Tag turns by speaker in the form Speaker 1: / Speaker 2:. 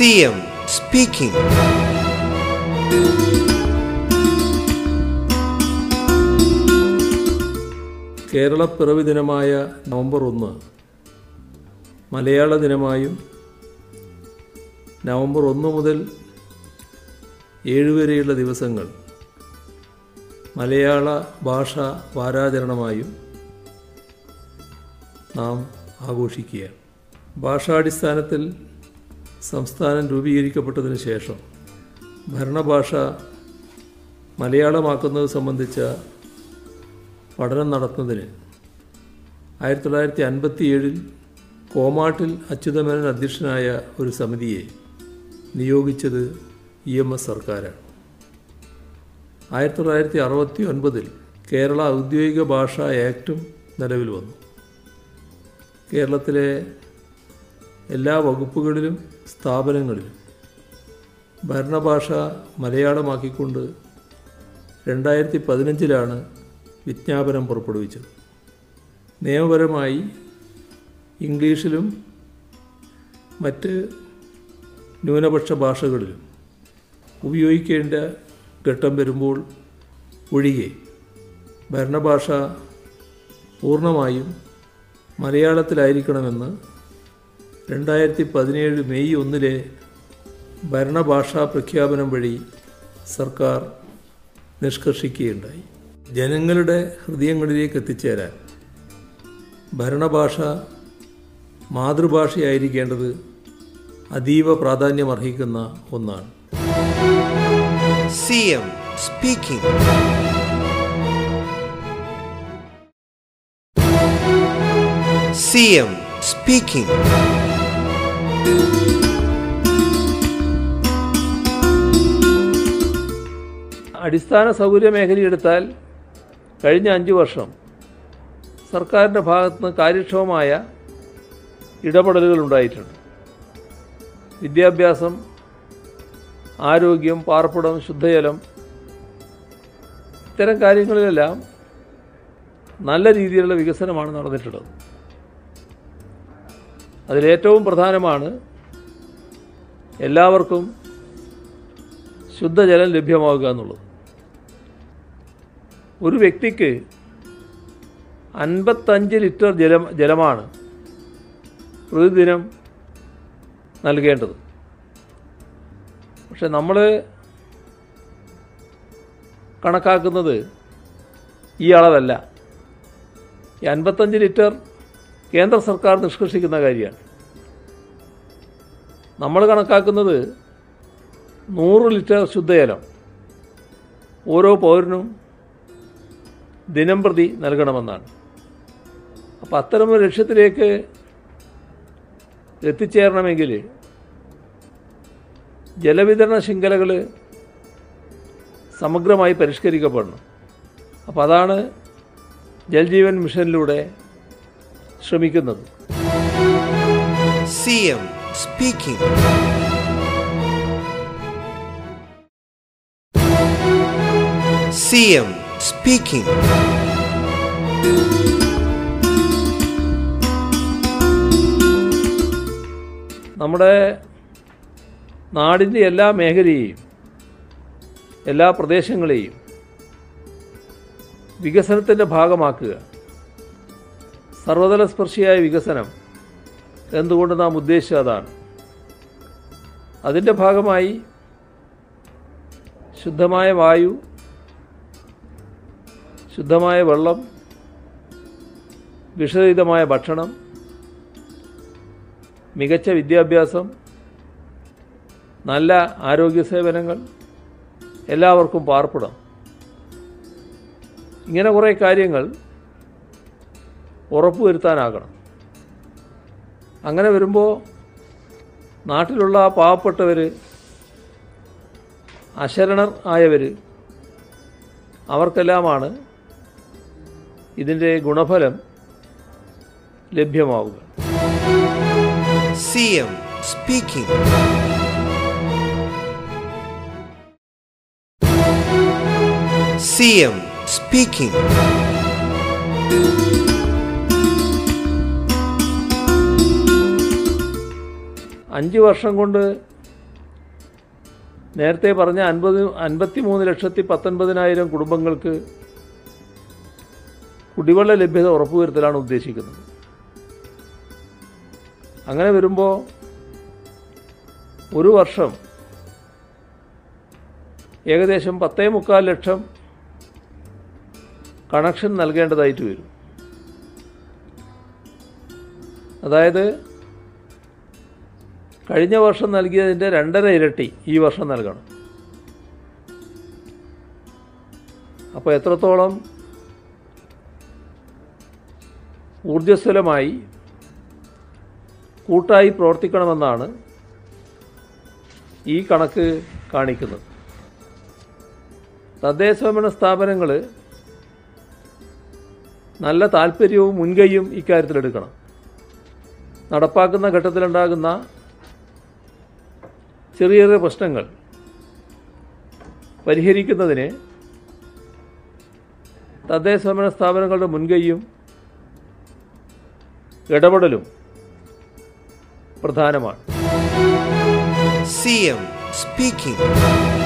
Speaker 1: CM speaking
Speaker 2: കേരളപ്പിറവി ദിനമായ November ഒന്ന് മലയാള ദിനമായും November ഒന്ന് മുതൽ ഏഴ് വരെയുള്ള ദിവസങ്ങൾ മലയാള ഭാഷ വാരാചരണമായും നാം ആഘോഷിക്കുകയാണ്. ഭാഷാടിസ്ഥാനത്തിൽ സംസ്ഥാനം രൂപീകരിക്കപ്പെട്ടതിന് ശേഷം ഭരണഭാഷ മലയാളമാക്കുന്നത് സംബന്ധിച്ച പഠനം നടത്തുന്നതിന് ആയിരത്തി തൊള്ളായിരത്തി അൻപത്തി ഏഴിൽ കോമാട്ടിൽ അച്യുതമേനൻ അധ്യക്ഷനായ ഒരു സമിതിയെ നിയോഗിച്ചത് ഇ എം എസ് സർക്കാരാണ്. ആയിരത്തി തൊള്ളായിരത്തി അറുപത്തി ഒൻപതിൽ കേരള ഔദ്യോഗിക ഭാഷാ ആക്റ്റും നിലവിൽ വന്നു. കേരളത്തിലെ എല്ലാ വകുപ്പുകളിലും സ്ഥാപനങ്ങളിലും. ഭരണഭാഷ മലയാളമാക്കിക്കൊണ്ട് രണ്ടായിരത്തി പതിനഞ്ചിലാണ് വിജ്ഞാപനം പുറപ്പെടുവിച്ചത്. നിയമപരമായി ഇംഗ്ലീഷിലും മറ്റ് ന്യൂനപക്ഷ ഭാഷകളിലും ഉപയോഗിക്കേണ്ട ഘട്ടം വരുമ്പോൾ ഒഴികെ ഭരണഭാഷ പൂർണമായും മലയാളത്തിലായിരിക്കണമെന്ന് രണ്ടായിരത്തി പതിനേഴ് മെയ് ഒന്നിലെ ഭരണഭാഷാ പ്രഖ്യാപനം വഴി സർക്കാർ നിഷ്കർഷിക്കുകയുണ്ടായി. ജനങ്ങളുടെ ഹൃദയങ്ങളിലേക്ക് എത്തിച്ചേരാൻ ഭരണഭാഷ മാതൃഭാഷയായിരിക്കേണ്ടത് അതീവ പ്രാധാന്യമർഹിക്കുന്ന ഒന്നാണ്.
Speaker 1: C M speaking. C M speaking.
Speaker 2: അടിസ്ഥാന സൗകര്യ മേഖലയെടുത്താൽ കഴിഞ്ഞ അഞ്ച് വർഷം സർക്കാരിന്റെ ഭാഗത്തുനിന്ന് കാര്യക്ഷമമായ ഇടപെടലുകൾ ഉണ്ടായിട്ടുണ്ട്. വിദ്യാഭ്യാസം ആരോഗ്യം പാർപ്പിടം ശുദ്ധജലം ഇത്തരം കാര്യങ്ങളിലെല്ലാം നല്ല രീതിയിലുള്ള വികസനമാണ് നടന്നിട്ടുള്ളത്. അതിലേറ്റവും പ്രധാനമാണ് എല്ലാവർക്കും ശുദ്ധജലം ലഭ്യമാവുക എന്നുള്ളത്. ഒരു വ്യക്തിക്ക് അൻപത്തഞ്ച് ലിറ്റർ ജലം ജലമാണ് പ്രതിദിനം നൽകേണ്ടത്. പക്ഷെ നമ്മൾ കണക്കാക്കുന്നത് ഈ അളവല്ല. ഈ അൻപത്തഞ്ച് ലിറ്റർ കേന്ദ്ര സർക്കാർ നിഷ്കർഷിക്കുന്ന കാര്യമാണ്. നമ്മൾ കണക്കാക്കുന്നത് നൂറ് ലിറ്റർ ശുദ്ധജലം ഓരോ പൗരനും ദിനം പ്രതി നൽകണമെന്നാണ്. അപ്പം അത്തരമൊരു ലക്ഷ്യത്തിലേക്ക് എത്തിച്ചേരണമെങ്കിൽ ജലവിതരണ ശൃംഖലകൾ സമഗ്രമായി പരിഷ്കരിക്കപ്പെടണം. അപ്പോൾ അതാണ് ജൽജീവൻ മിഷനിലൂടെ ശ്രമിക്കുന്നത്.
Speaker 1: C M speaking C M speaking
Speaker 2: നമ്മുടെ നാടിന്റെ എല്ലാ മേഖലയെയും എല്ലാ പ്രദേശങ്ങളെയും വികസനത്തിന്റെ ഭാഗമാക്കുക. സർവതല സ്പർശിയായ വികസനം. എന്തുകൊണ്ട് നാം ഉദ്ദേശിച്ചത് അതാണ്. അതിന്റെ ഭാഗമായി ശുദ്ധമായ വായു ശുദ്ധമായ വെള്ളം വിഷരഹിതമായ ഭക്ഷണം മികച്ച വിദ്യാഭ്യാസം നല്ല ആരോഗ്യ സേവനങ്ങൾ എല്ലാവർക്കും പാർപ്പിടം. ഇങ്ങനെ കുറേ കാര്യങ്ങൾ ഉറപ്പുവരുത്താനാകണം. അങ്ങനെ വരുമ്പോൾ നാട്ടിലുള്ള പാവപ്പെട്ടവർ അശരണർ ആയവർ അവർക്കെല്ലാമാണ് ഇതിന്റെ ഗുണഫലം ലഭ്യമാവുക.
Speaker 1: CM speaking. CM speaking.
Speaker 2: അഞ്ച് വർഷം കൊണ്ട് നേരത്തെ പറഞ്ഞ അൻപത് അൻപത്തി മൂന്ന് ലക്ഷത്തി പത്തൊൻപതിനായിരം കുടുംബങ്ങൾക്ക് കുടിവെള്ള ലഭ്യത ഉറപ്പുവരുത്തലാണ് ഉദ്ദേശിക്കുന്നത്. അങ്ങനെ വരുമ്പോൾ ഒരു വർഷം ഏകദേശം പത്തേ മുക്കാൽ ലക്ഷം കണക്ഷൻ നൽകേണ്ടതായിട്ട് വരും. അതായത് കഴിഞ്ഞ വർഷം നൽകിയതിന്റെ രണ്ടര ഇരട്ടി ഈ വർഷം നൽകണം. അപ്പോൾ എത്രത്തോളം ഊർജസ്വലമായി കൂട്ടായി പ്രവർത്തിക്കണമെന്നാണ് ഈ കണക്ക് കാണിക്കുന്നത്. തദ്ദേശ തദ്ദേശഭരണ സ്ഥാപനങ്ങൾ നല്ല താല്പര്യവും മുൻകൈയും ഇക്കാര്യത്തിലെടുക്കണം. നടപ്പാക്കുന്ന ഘട്ടത്തിലുണ്ടാകുന്ന ചെറിയ ചെറിയ പ്രശ്നങ്ങൾ പരിഹരിക്കുന്നതിന് തദ്ദേശ സ്വയംഭരണ സ്ഥാപനങ്ങളുടെ മുൻകൈയും ഇടപെടലും പ്രധാനമാണ്
Speaker 1: സി എം speaking.